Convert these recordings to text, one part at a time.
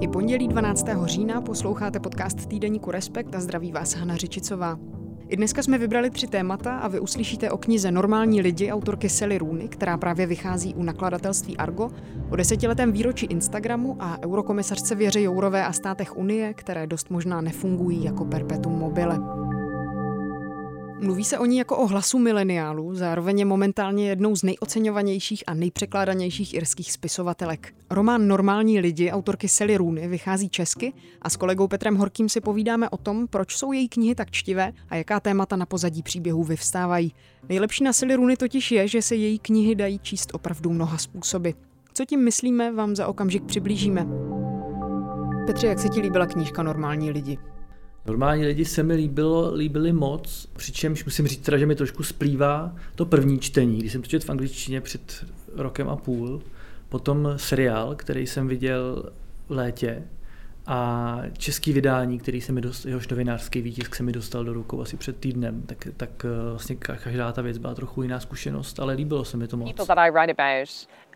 I pondělí 12. října posloucháte podcast týdeníku Respekt a zdraví vás Hana Řičicová. I dneska jsme vybrali tři témata a vy uslyšíte o knize Normální lidi autorky Sally Rooney, která právě vychází u nakladatelství Argo, o desetiletém výročí Instagramu a eurokomisařce Věře Jourové a státech Unie, které dost možná nefungují jako perpetuum mobile. Mluví se o ní jako o hlasu mileniálů, zároveň je momentálně jednou z nejoceňovanějších a nejpřekládanějších irských spisovatelek. Román Normální lidi autorky Sally Rooney vychází česky a s kolegou Petrem Horkým si povídáme o tom, proč jsou její knihy tak čtivé a jaká témata na pozadí příběhů vyvstávají. Nejlepší na Sally Rooney totiž je, že se její knihy dají číst opravdu mnoha způsoby. Co tím myslíme, vám za okamžik přiblížíme. Petře, jak se ti líbila knížka Normální lidi? Normální lidi se mi líbilo, líbili moc, přičemž musím říct teda, že mi trošku splývá to první čtení, když jsem to četl v angličtině před rokem a půl, potom seriál, který jsem viděl v létě a český vydání, který se mi dostal, jehož novinářský výtisk se mi dostal do rukou asi před týdnem, tak, tak eh, vlastně každá ta věc byla trochu jiná zkušenost, ale líbilo se mi to moc. People that I write about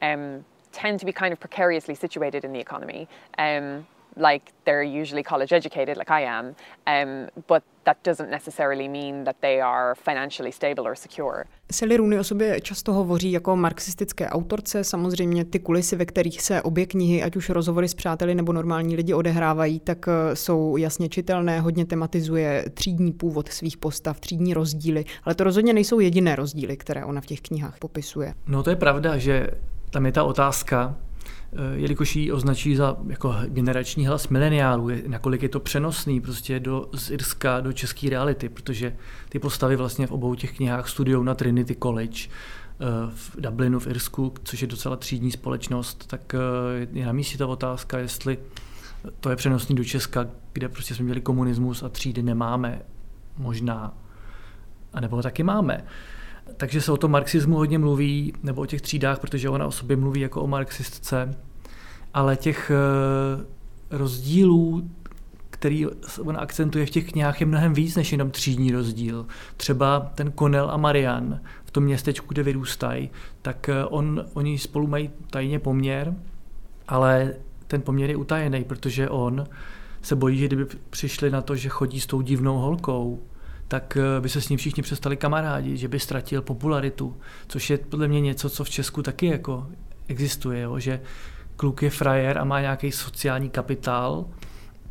um, tend to be kind of precariously situated in the economy. Um, like they're usually college educated, like I am, um, but that doesn't necessarily mean that they are financially stable or secure. Sally Rooney o sobě často hovoří jako marxistické autorce. Samozřejmě ty kulisy, ve kterých se obě knihy, ať už rozhovory s přáteli nebo normální lidi odehrávají, tak eh, jsou jasně čitelné, hodně tematizuje třídní původ svých postav, třídní rozdíly, ale to rozhodně nejsou jediné rozdíly, které ona v těch knihách popisuje. No to je pravda, že tam je ta otázka, jelikož ji označí za jako generační hlas mileniálů, nakolik je to přenosný prostě do, z Irska do české reality, protože ty postavy vlastně v obou těch knihách studiou na Trinity College eh, v Dublinu v Irsku, což je docela třídní společnost, tak eh, je na místě ta otázka, jestli to je přenosný do Česka, kde prostě jsme měli komunismus a třídy nemáme, možná, a nebo taky máme. Takže se o tom marxismu hodně mluví, nebo o těch třídách, protože ona o sobě mluví jako o marxistce, ale těch eh, rozdílů, který on akcentuje v těch knihách, je mnohem víc než jenom třídní rozdíl. Třeba ten Konel a Marian v tom městečku, kde vyrůstají, tak eh, on, oni spolu mají tajně poměr, ale ten poměr je utajený, protože on se bojí, že kdyby přišli na to, že chodí s tou divnou holkou, tak eh, by se s ním všichni přestali kamarádi, že by ztratil popularitu, což je podle mě něco, co v Česku taky jako existuje, jo? že kluk je frajer a má nějaký sociální kapitál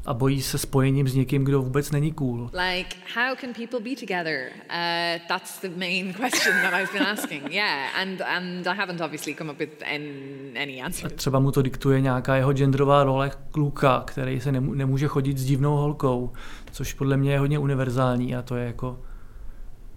a bojí se spojením s někým, kdo vůbec není cool. Like, how can people be together? Uh, that's the main question that I've been asking. Yeah, and, and I haven't obviously come up with any, any answer. A třeba mu to diktuje nějaká jeho genderová role kluka, který se nemůže chodit s divnou holkou, což podle mě je hodně univerzální a to je jako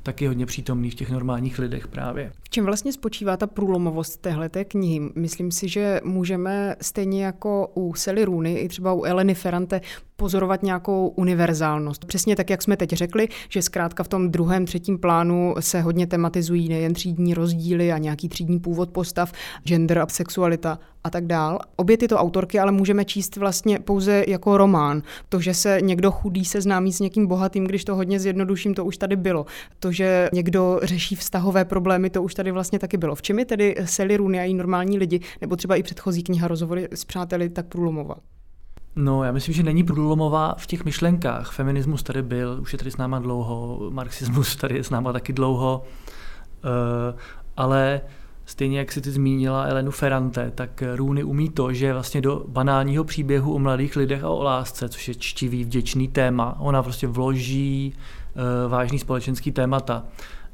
taky hodně přítomný v těch normálních lidech právě. V čem vlastně spočívá ta průlomovost téhleté knihy? Myslím si, že můžeme stejně jako u Sally Rooney i třeba u Eleny Ferrante pozorovat nějakou univerzálnost. Přesně tak, jak jsme teď řekli, že zkrátka v tom druhém, třetím plánu se hodně tematizují nejen třídní rozdíly a nějaký třídní původ postav, gender a sexualita a tak dál. Obě tyto autorky ale můžeme číst vlastně pouze jako román. To, že se někdo chudý seznámí s někým bohatým, když to hodně zjednoduším, to už tady bylo. To, že někdo řeší vztahové problémy, to už tady vlastně taky bylo. V čem je tedy Sally Rooney a její normální lidi, nebo třeba i předchozí kniha Rozhovory s přáteli tak průlomová? No, já myslím, že není průlomová v těch myšlenkách. Feminismus tady byl, už je tady s náma dlouho, marxismus tady je s náma taky dlouho, uh, ale stejně jak si ty zmínila Elenu Ferrante, tak Růny umí to, že vlastně do banálního příběhu o mladých lidech a o lásce, což je čtivý, vděčný téma, ona prostě vloží uh, vážný společenský témata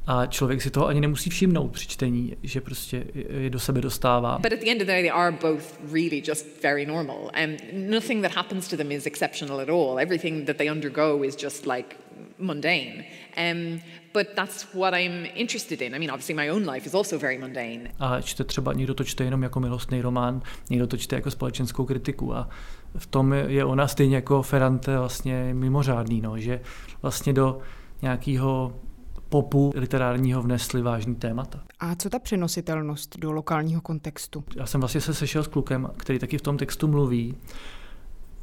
a člověk si toho ani nemusí všimnout při čtení, že prostě je do sebe dostává. But at the end of the day they are both really just very normal and nothing that happens to them is exceptional at all. Everything that they undergo is just like mundane. Um, but that's what I'm interested in. I mean, obviously my own life is also very mundane. A čte třeba, někdo to čte jenom jako milostný román, někdo to čte jako společenskou kritiku a v tom je ona stejně jako Ferrante vlastně mimořádný, no, že vlastně do nějakého popu literárního vnesli vážný témata. A co ta přenositelnost do lokálního kontextu? Já jsem vlastně se sešel s klukem, který taky v tom textu mluví,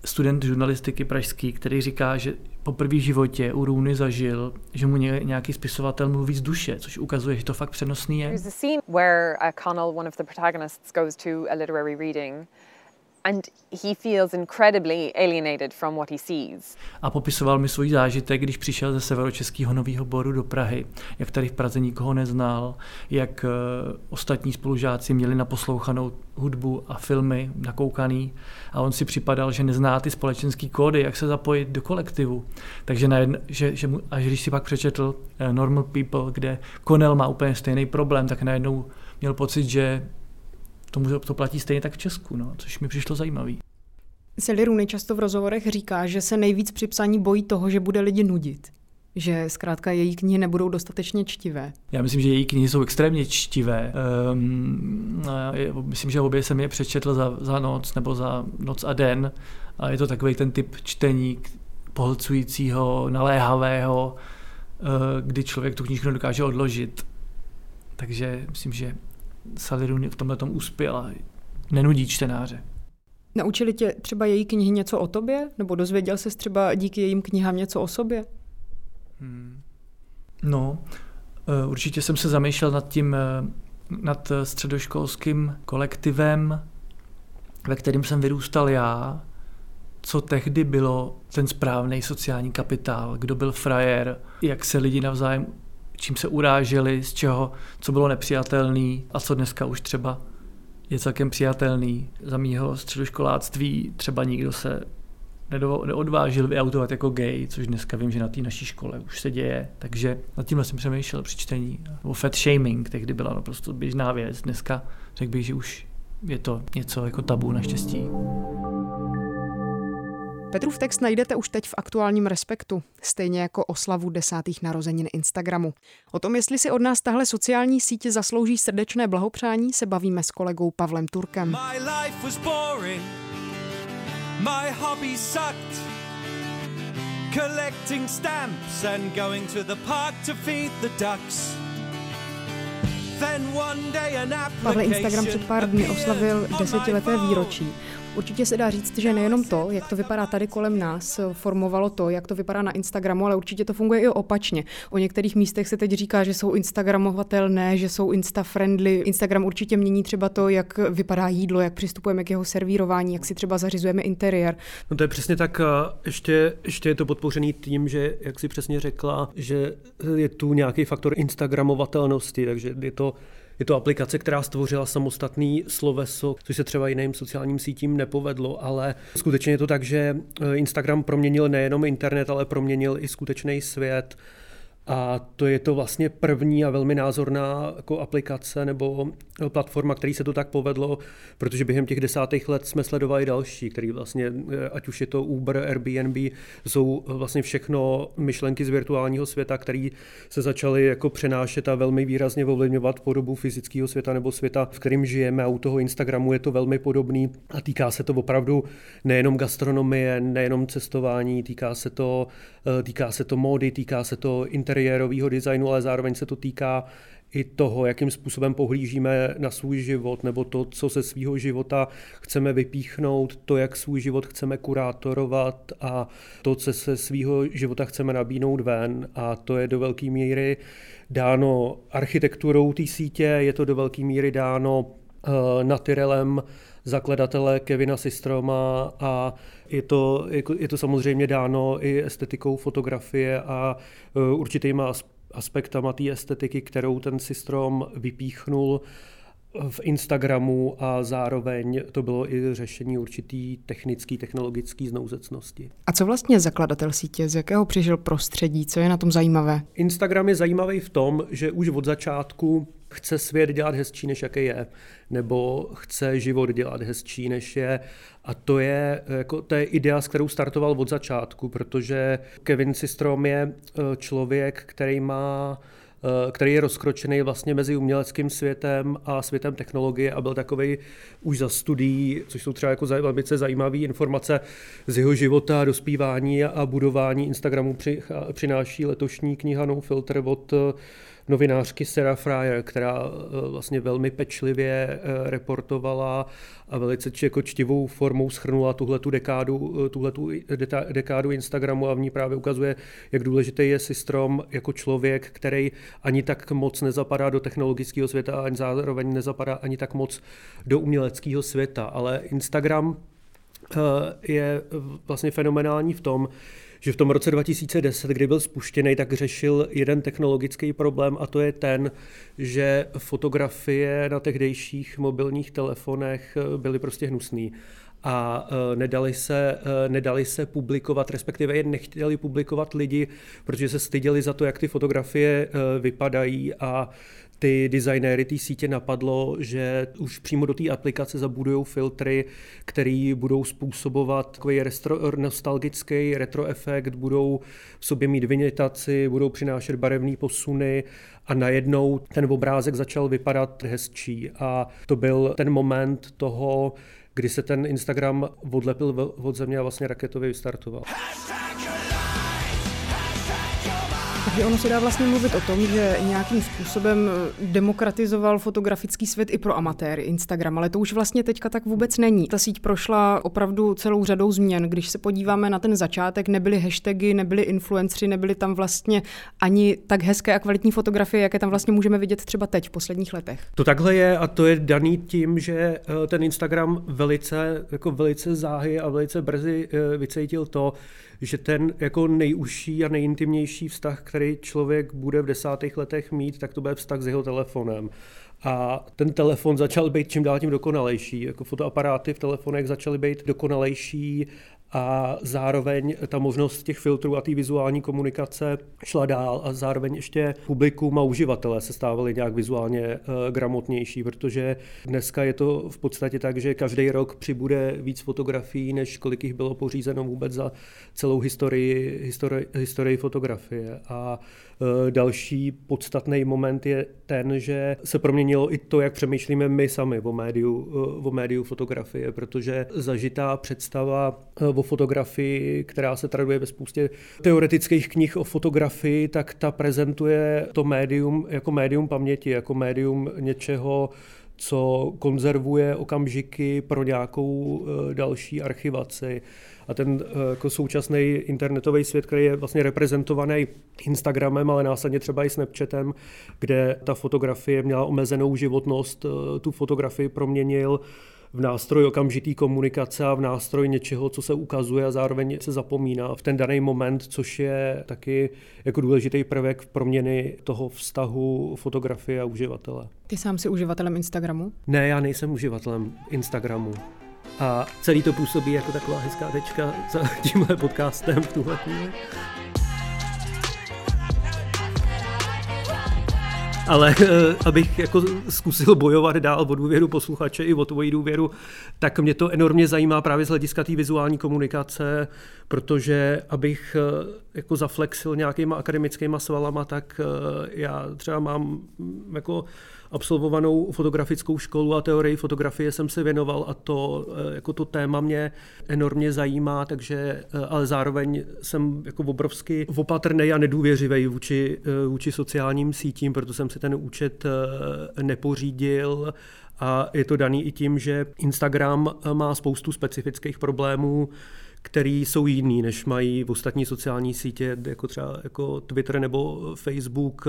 student žurnalistiky pražský, který říká, že po první životě u Růny zažil, že mu nějaký spisovatel mluví z duše, což ukazuje, že to fakt přenosný je. There's a scene where uh, Connell, one of the protagonists, goes to a literary reading A popisoval mi svůj zážitek, když přišel ze severočeského Nového Boru do Prahy, jak tady v Praze nikoho neznal, jak uh, ostatní spolužáci měli naposlouchanou hudbu a filmy nakoukaný. A on si připadal, že nezná ty společenské kódy, jak se zapojit do kolektivu. Takže najedno, že, že mu, až když si pak přečetl uh, Normal People, kde Connell má úplně stejný problém, tak najednou měl pocit, že tomu to platí stejně tak v Česku, no, což mi přišlo zajímavý. Sally Rooney často v rozhovorech říká, že se nejvíc při psaní bojí toho, že bude lidi nudit. Že zkrátka její knihy nebudou dostatečně čtivé. Já myslím, že její knihy jsou extrémně čtivé. Um, myslím, že obě jsem je přečetl za, za noc nebo za noc a den. A je to takový ten typ čtení pohlcujícího, naléhavého, uh, kdy člověk tu knižku dokáže odložit. Takže myslím, že Rooney v tomhle tom uspěla. Nenudí čtenáře. Naučili tě třeba její knihy něco o tobě? Nebo dozvěděl jsi třeba díky jejím knihám něco o sobě? Hmm. No, eh, určitě jsem se zamýšlel nad tím, eh, nad středoškolským kolektivem, ve kterém jsem vyrůstal já, co tehdy bylo ten správný sociální kapitál, kdo byl frajer, jak se lidi navzájem čím se uráželi, z čeho, co bylo nepřijatelný a co dneska už třeba je celkem přijatelný. Za mýho středoškoláctví třeba nikdo se neodvážil vyautovat jako gay, což dneska vím, že na té naší škole už se děje. Takže nad tímhle jsem přemýšlel při čtení. Nebo fat shaming, tehdy byla naprosto běžná věc. Dneska řekl bych, že už je to něco jako tabu naštěstí. Petrův text najdete už teď v aktuálním Respektu, stejně jako oslavu desátých narozenin Instagramu. O tom, jestli si od nás tahle sociální sítě zaslouží srdečné blahopřání, se bavíme s kolegou Pavlem Turkem. My life was boring. My hobby sucked. Collecting stamps and going to the park to feed the ducks. Pavle, Instagram před pár dny oslavil desetileté výročí. Určitě se dá říct, že nejenom to, jak to vypadá tady kolem nás, formovalo to, jak to vypadá na Instagramu, ale určitě to funguje i opačně. O některých místech se teď říká, že jsou instagramovatelné, že jsou insta-friendly. Instagram určitě mění třeba to, jak vypadá jídlo, jak přistupujeme k jeho servírování, jak si třeba zařizujeme interiér. No to je přesně tak. Ještě, ještě je to podpořený tím, že, jak si přesně řekla, že je tu nějaký faktor instagramovatelnosti, takže je to je to aplikace, která stvořila samostatný sloveso, což se třeba jiným sociálním sítím nepovedlo, ale skutečně je to tak, že Instagram proměnil nejenom internet, ale proměnil i skutečný svět. A to je to vlastně první a velmi názorná jako aplikace nebo platforma, který se to tak povedlo, protože během těch desátých let jsme sledovali další, který vlastně, ať už je to Uber, Airbnb, jsou vlastně všechno myšlenky z virtuálního světa, které se začaly jako přenášet a velmi výrazně ovlivňovat podobu fyzického světa nebo světa, v kterém žijeme. A u toho Instagramu je to velmi podobný a týká se to opravdu nejenom gastronomie, nejenom cestování, týká se to, týká se to módy, týká se to interiéru, interiérového designu, ale zároveň se to týká i toho, jakým způsobem pohlížíme na svůj život, nebo to, co se svého života chceme vypíchnout, to, jak svůj život chceme kurátorovat a to, co se svého života chceme nabídnout ven. A to je do velké míry dáno architekturou té sítě, je to do velké míry dáno uh, Natyrelem, zakladatele Kevina Systroma a je to, je to samozřejmě dáno i estetikou fotografie a e, určitýma aspektama té estetiky, kterou ten Systrom vypíchnul v Instagramu a zároveň to bylo i řešení určitý technický, technologický znouzecnosti. A co vlastně zakladatel sítě, z jakého přišel prostředí, co je na tom zajímavé? Instagram je zajímavý v tom, že už od začátku chce svět dělat hezčí, než jaký je, nebo chce život dělat hezčí, než je. A to je, jako, to je idea, s kterou startoval od začátku, protože Kevin Systrom je eh, člověk, který má eh, který je rozkročený vlastně mezi uměleckým světem a světem technologie a byl takový už za studií, což jsou třeba jako velmi zajímavé informace z jeho života, dospívání a budování Instagramu přináší letošní kniha No Filter od novinářky Sarah Fryer, která vlastně velmi pečlivě reportovala a velice jako čtivou formou schrnula tuhle tu dekádu, tuhletu dekádu Instagramu a v ní právě ukazuje, jak důležitý je Systrom jako člověk, který ani tak moc nezapadá do technologického světa a ani zároveň nezapadá ani tak moc do uměleckého světa. Ale Instagram eh, je vlastně fenomenální v tom, že v tom roce 2010, kdy byl spuštěný, tak řešil jeden technologický problém a to je ten, že fotografie na tehdejších mobilních telefonech eh, byly prostě hnusný. A uh, nedali, se, uh, nedali se publikovat, respektive je nechtěli publikovat lidi, protože se styděli za to, jak ty fotografie vypadají a ty designéry té sítě napadlo, že už přímo do té aplikace zabudují filtry, které budou způsobovat takový restro, nostalgický retro efekt, budou v sobě mít vinitaci, budou přinášet barevné posuny a najednou ten obrázek začal vypadat hezčí. A to byl ten moment toho, kdy se ten Instagram odlepil od země a vlastně raketově vystartoval. Takže ono se dá vlastně mluvit o tom, že nějakým způsobem demokratizoval fotografický svět i pro amatéry Instagram, ale to už vlastně teďka tak vůbec není. Ta síť prošla opravdu celou řadou změn. Když se podíváme na ten začátek, nebyly hashtagy, nebyly influenceri, nebyly tam vlastně ani tak hezké a kvalitní fotografie, jaké tam vlastně můžeme vidět třeba teď v posledních letech. To takhle je a to je daný tím, že eh, ten Instagram velice, jako velice záhy a velice brzy eh, vycítil to, že ten jako nejužší a nejintimnější vztah, který člověk bude v desátých letech mít, tak to bude vztah s jeho telefonem. A ten telefon začal být čím dál tím dokonalejší. Jako fotoaparáty v telefonech začaly být dokonalejší a zároveň ta možnost těch filtrů a té vizuální komunikace šla dál a zároveň ještě publikum a uživatelé se stávali nějak vizuálně uh, gramotnější, protože dneska je to v podstatě tak, že každý rok přibude víc fotografií, než kolik jich bylo pořízeno vůbec za celou historii, historii, historii fotografie. A uh, další podstatný moment je ten, že se proměnilo i to, jak přemýšlíme my sami o médiu, uh, o médiu fotografie, protože zažitá představa o fotografii, která se traduje ve spoustě teoretických knih o fotografii, tak ta prezentuje to médium jako médium paměti, jako médium něčeho, co konzervuje okamžiky pro nějakou eh, další archivaci. A ten eh, jako současný internetový svět, který je vlastně reprezentovaný Instagramem, ale následně třeba i Snapchatem, kde ta fotografie měla omezenou životnost, eh, tu fotografii proměnil v nástroj okamžitý komunikace a v nástroj něčeho, co se ukazuje a zároveň se zapomíná v ten daný moment, což je taky jako důležitý prvek v proměny toho vztahu fotografie a uživatele. Ty sám jsi uživatelem Instagramu? Ne, já nejsem uživatelem Instagramu. A celý to působí jako taková hezká tečka za tímhle podcastem v tuhle chvíli. Ale eh, abych jako zkusil bojovat dál o důvěru posluchače i o tvoji důvěru, tak mě to enormně zajímá právě z hlediska té vizuální komunikace, protože abych eh, jako zaflexil nějakýma akademickýma svalama, tak eh, já třeba mám mm, jako absolvovanou fotografickou školu a teorii fotografie jsem se věnoval a to, eh, jako to téma mě enormně zajímá, takže, eh, ale zároveň jsem jako obrovsky opatrný a nedůvěřivý vůči, eh, vůči sociálním sítím, proto jsem si ten účet nepořídil. A je to daný i tím, že Instagram má spoustu specifických problémů, který jsou jiný, než mají v ostatní sociální sítě, jako třeba jako Twitter nebo Facebook,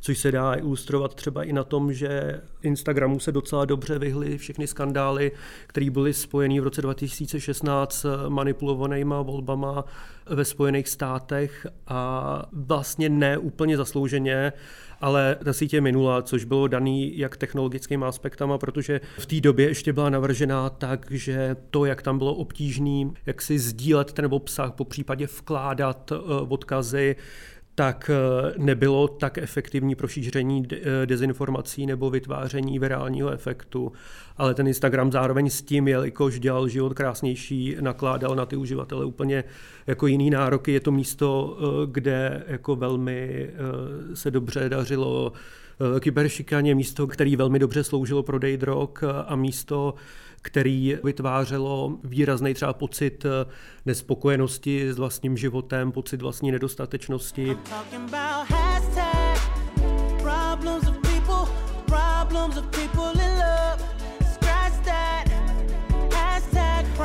což se dá ilustrovat třeba i na tom, že Instagramu se docela dobře vyhly všechny skandály, které byly spojeny v roce 2016 s manipulovanýma volbama ve Spojených státech a vlastně ne úplně zaslouženě ale ta sítě minula, což bylo daný jak technologickým aspektama, protože v té době ještě byla navržená tak, že to, jak tam bylo obtížný, jak si sdílet ten obsah, po případě vkládat eh, odkazy, tak eh, nebylo tak efektivní pro šíření eh, dezinformací nebo vytváření virálního efektu. Ale ten Instagram zároveň s tím, jelikož dělal život krásnější, nakládal na ty uživatele úplně jako jiný nároky. Je to místo, eh, kde jako velmi se dobře dařilo kyberšikaně, místo, který velmi dobře sloužilo prodej drog a místo, který vytvářelo výrazný třeba pocit eh, nespokojenosti s vlastním životem, pocit vlastní nedostatečnosti.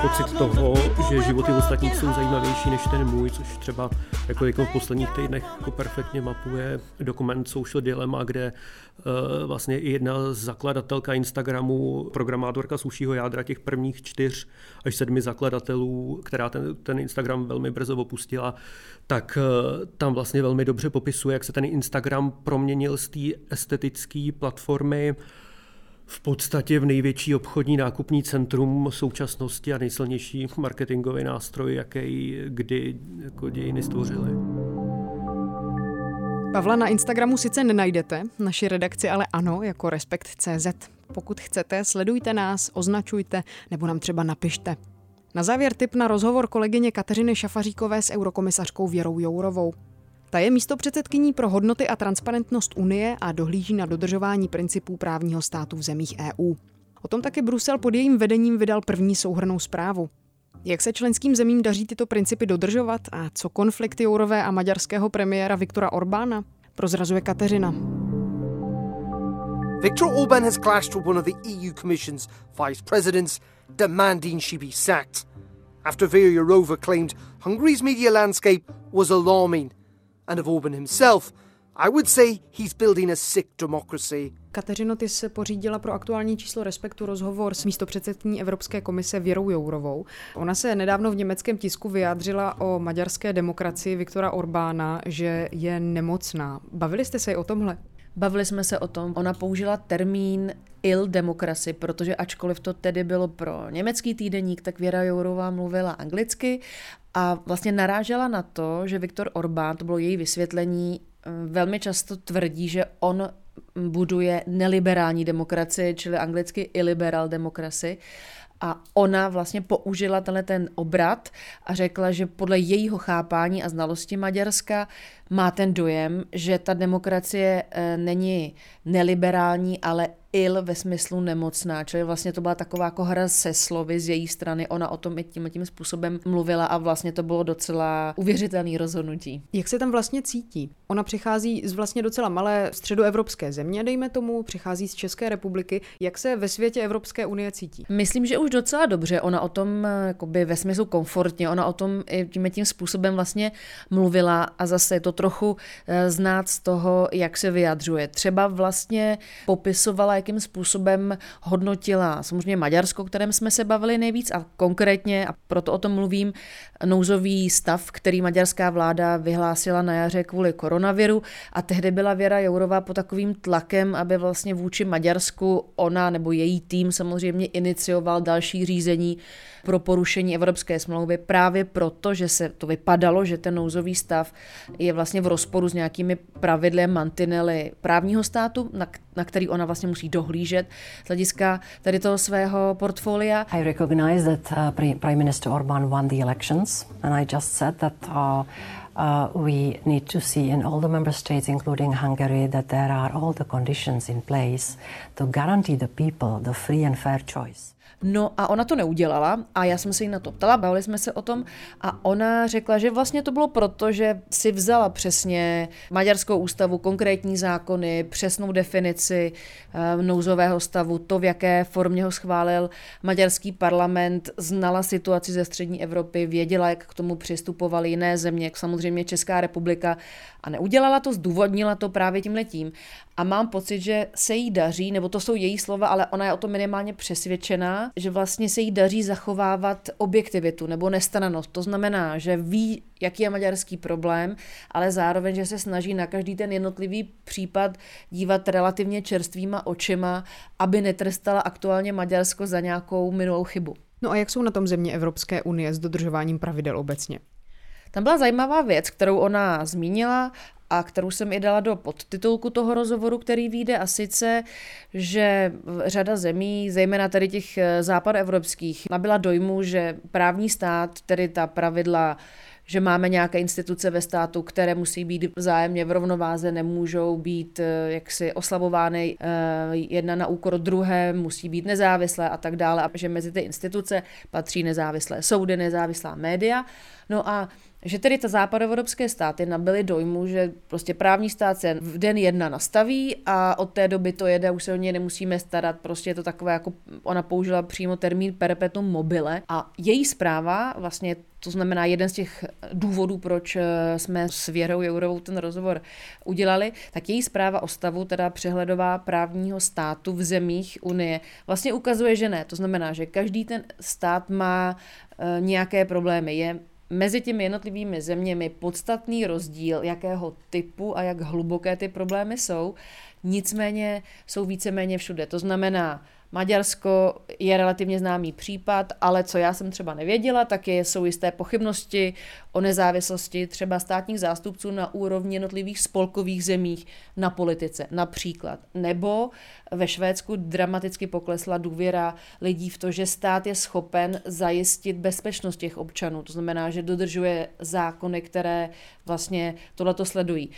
Pocit toho, že životy ostatních jsou zajímavější než ten můj, což třeba jako, jako v posledních týdnech jako perfektně mapuje dokument Social Dilemma, kde uh, vlastně i jedna zakladatelka Instagramu, programátorka z užšího jádra těch prvních čtyř až sedmi zakladatelů, která ten, ten Instagram velmi brzo opustila, tak uh, tam vlastně velmi dobře popisuje, jak se ten Instagram proměnil z té estetické platformy v podstatě v největší obchodní nákupní centrum současnosti a nejsilnější marketingový nástroj, jaký kdy jako dějiny stvořily. Pavla na Instagramu sice nenajdete, naši redakci ale ano, jako Respekt.cz. Pokud chcete, sledujte nás, označujte nebo nám třeba napište. Na závěr tip na rozhovor kolegyně Kateřiny Šafaříkové s eurokomisařkou Věrou Jourovou. Ta je místo předsedkyní pro hodnoty a transparentnost Unie a dohlíží na dodržování principů právního státu v zemích EU. O tom taky Brusel pod jejím vedením vydal první souhrnou zprávu. Jak se členským zemím daří tyto principy dodržovat a co konflikty Jourové a maďarského premiéra Viktora Orbána? Prozrazuje Kateřina. Viktor Orban has clashed with one of the EU Commission's vice presidents, demanding she be sacked. After Vera Jourova claimed Hungary's media landscape was alarming and of Orban himself, I would say he's building a sick democracy. Kateřino, ty se pořídila pro aktuální číslo Respektu rozhovor s místopředsedkyní Evropské komise Věrou Jourovou. Ona se nedávno v německém tisku vyjádřila o maďarské demokracii Viktora Orbána, že je nemocná. Bavili jste se i o tomhle? Bavili jsme se o tom, ona použila termín il demokraci, protože ačkoliv to tedy bylo pro německý týdeník, tak Věra Jourová mluvila anglicky a vlastně narážela na to, že Viktor Orbán, to bylo její vysvětlení, eh, velmi často tvrdí, že on buduje neliberální demokracii, čili anglicky illiberal demokracii. A ona vlastně použila tenhle ten obrat a řekla, že podle jejího chápání a znalosti Maďarska má ten dojem, že ta demokracie eh, není neliberální, ale il ve smyslu nemocná, čili vlastně to byla taková jako hra se slovy z její strany, ona o tom i tím, tím způsobem mluvila a vlastně to bylo docela uvěřitelný rozhodnutí. Jak se tam vlastně cítí? Ona přichází z vlastně docela malé středoevropské země, dejme tomu, přichází z České republiky. Jak se ve světě Evropské unie cítí? Myslím, že už docela dobře. Ona o tom jakoby ve smyslu komfortně, ona o tom i tím, tím způsobem vlastně mluvila a zase je to trochu eh, znát z toho, jak se vyjadřuje. Třeba vlastně popisovala, jakým způsobem hodnotila samozřejmě Maďarsko, kterém jsme se bavili nejvíc a konkrétně, a proto o tom mluvím, nouzový stav, který maďarská vláda vyhlásila na jaře kvůli koronaviru a tehdy byla Věra Jourová pod takovým tlakem, aby vlastně vůči Maďarsku ona nebo její tým samozřejmě inicioval další řízení pro porušení Evropské smlouvy právě proto, že se to vypadalo, že ten nouzový stav je vlastně v rozporu s nějakými pravidly mantinely právního státu, na, na který ona vlastně musí dohlížet z hlediska tady toho svého portfolia. I recognize that uh, Prime Minister Orbán won the elections and I just said that uh, Uh, we need to see in all the member states, including Hungary, that there are all the conditions in place to guarantee the people the free and fair choice. No a ona to neudělala a já jsem se jí na to ptala, bavili jsme se o tom a ona řekla, že vlastně to bylo proto, že si vzala přesně maďarskou ústavu, konkrétní zákony, přesnou definici uh, nouzového stavu, to, v jaké formě ho schválil maďarský parlament, znala situaci ze střední Evropy, věděla, jak k tomu přistupovaly jiné země, jak samozřejmě Česká republika a neudělala to, zdůvodnila to právě tím letím. A mám pocit, že se jí daří, nebo to jsou její slova, ale ona je o tom minimálně přesvědčená, že vlastně se jí daří zachovávat objektivitu nebo nestranost. To znamená, že ví, jaký je maďarský problém, ale zároveň, že se snaží na každý ten jednotlivý případ dívat relativně čerstvýma očima, aby netrestala aktuálně Maďarsko za nějakou minulou chybu. No a jak jsou na tom země Evropské unie s dodržováním pravidel obecně? Tam byla zajímavá věc, kterou ona zmínila a kterou jsem i dala do podtitulku toho rozhovoru, který vyjde, a sice, že řada zemí, zejména tady těch eh, západoevropských, nabila dojmu, že právní stát, tedy ta pravidla že máme nějaké instituce ve státu, které musí být vzájemně v rovnováze, nemůžou být eh, jaksi oslabovány eh, jedna na úkor druhé, musí být nezávislé a tak dále, a že mezi ty instituce patří nezávislé soudy, nezávislá média. No a že tedy ta západoevropské státy nabyly dojmu, že prostě právní stát se v den jedna nastaví a od té doby to jede, už se o něj nemusíme starat, prostě je to takové, jako ona použila přímo termín perpetuum mobile a její zpráva, vlastně to znamená jeden z těch důvodů, proč eh, jsme s Věrou Jourovou ten rozhovor udělali, tak její zpráva o stavu, teda přehledová právního státu v zemích Unie, vlastně ukazuje, že ne. To znamená, že každý ten stát má eh, nějaké problémy. Je mezi těmi jednotlivými zeměmi podstatný rozdíl, jakého typu a jak hluboké ty problémy jsou, nicméně jsou víceméně všude. To znamená, Maďarsko je relativně známý případ, ale co já jsem třeba nevěděla, tak je, jsou jisté pochybnosti o nezávislosti třeba státních zástupců na úrovni jednotlivých spolkových zemích na politice například. Nebo ve Švédsku dramaticky poklesla důvěra lidí v to, že stát je schopen zajistit bezpečnost těch občanů. To znamená, že dodržuje zákony, které vlastně tohleto sledují.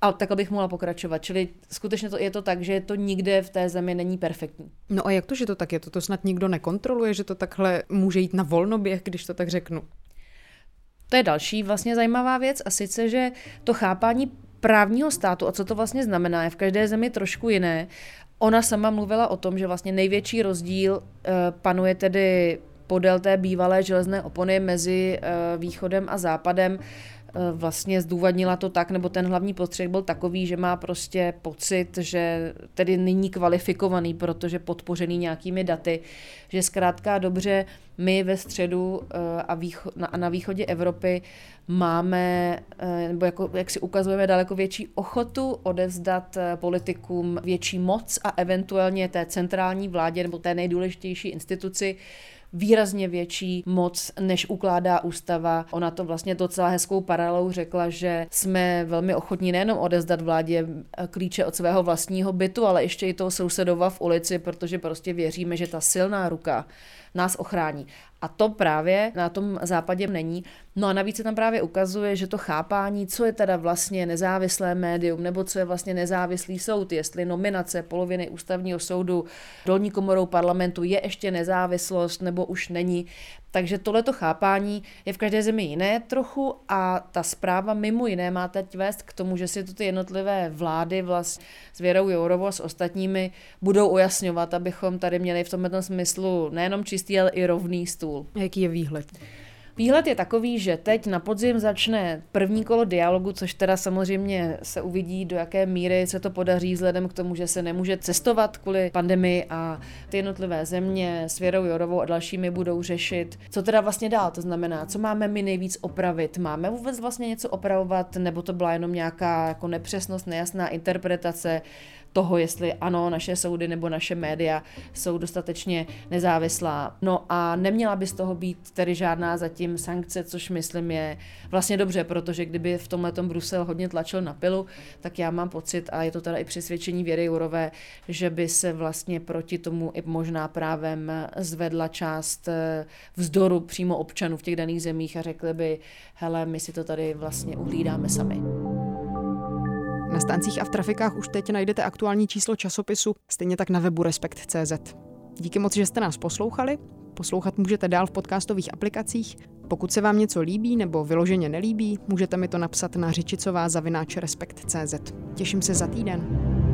A takhle bych mohla pokračovat. Čili skutečně to, je to tak, že to nikde v té zemi není perfektní. No a jak to, že to tak je? To, to snad nikdo nekontroluje, že to takhle může jít na volnoběh, když to tak řeknu? To je další vlastně zajímavá věc a sice, že to chápání právního státu a co to vlastně znamená, je v každé zemi trošku jiné. Ona sama mluvila o tom, že vlastně největší rozdíl uh, panuje tedy podél té bývalé železné opony mezi uh, východem a západem. Eh, vlastně zdůvodnila to tak, nebo ten hlavní postřeh byl takový, že má prostě pocit, že tedy není kvalifikovaný, protože podpořený nějakými daty, že zkrátka dobře my ve středu eh, a na, na východě Evropy máme, eh, nebo jako, jak si ukazujeme, daleko větší ochotu odevzdat politikům větší moc a eventuálně té centrální vládě nebo té nejdůležitější instituci výrazně větší moc, než ukládá ústava. Ona to vlastně docela hezkou paralelou řekla, že jsme velmi ochotní nejenom odezdat vládě klíče od svého vlastního bytu, ale ještě i toho sousedova v ulici, protože prostě věříme, že ta silná ruka nás ochrání. A to právě na tom západě není. No a navíc se tam právě ukazuje, že to chápání, co je teda vlastně nezávislé médium, nebo co je vlastně nezávislý soud, jestli nominace poloviny ústavního soudu dolní komorou parlamentu je ještě nezávislost, nebo už není, takže tohleto chápání je v každé zemi jiné trochu a ta zpráva mimo jiné má teď vést k tomu, že si to ty jednotlivé vlády vlastně s Věrou Jourovou a s ostatními budou ujasňovat, abychom tady měli v tomto smyslu nejenom čistý, ale i rovný stůl. Jaký je výhled? Výhled je takový, že teď na podzim začne první kolo dialogu, což teda samozřejmě se uvidí, do jaké míry se to podaří vzhledem k tomu, že se nemůže cestovat kvůli pandemii a ty jednotlivé země s Věrou Jorovou a dalšími budou řešit, co teda vlastně dál, to znamená, co máme my nejvíc opravit, máme vůbec vlastně něco opravovat, nebo to byla jenom nějaká jako nepřesnost, nejasná interpretace, toho, jestli ano, naše soudy nebo naše média jsou dostatečně nezávislá. No a neměla by z toho být tedy žádná zatím sankce, což myslím je vlastně dobře, protože kdyby v tomhle Brusel hodně tlačil na pilu, tak já mám pocit, a je to teda i přesvědčení Věry Jourové, že by se vlastně proti tomu i možná právem zvedla část eh, vzdoru přímo občanů v těch daných zemích a řekli by, hele, my si to tady vlastně uhlídáme sami. Na stancích a v trafikách už teď najdete aktuální číslo časopisu, stejně tak na webu Respekt.cz. Díky moc, že jste nás poslouchali. Poslouchat můžete dál v podcastových aplikacích. Pokud se vám něco líbí nebo vyloženě nelíbí, můžete mi to napsat na řičicová zavináč Respekt.cz. Těším se za týden.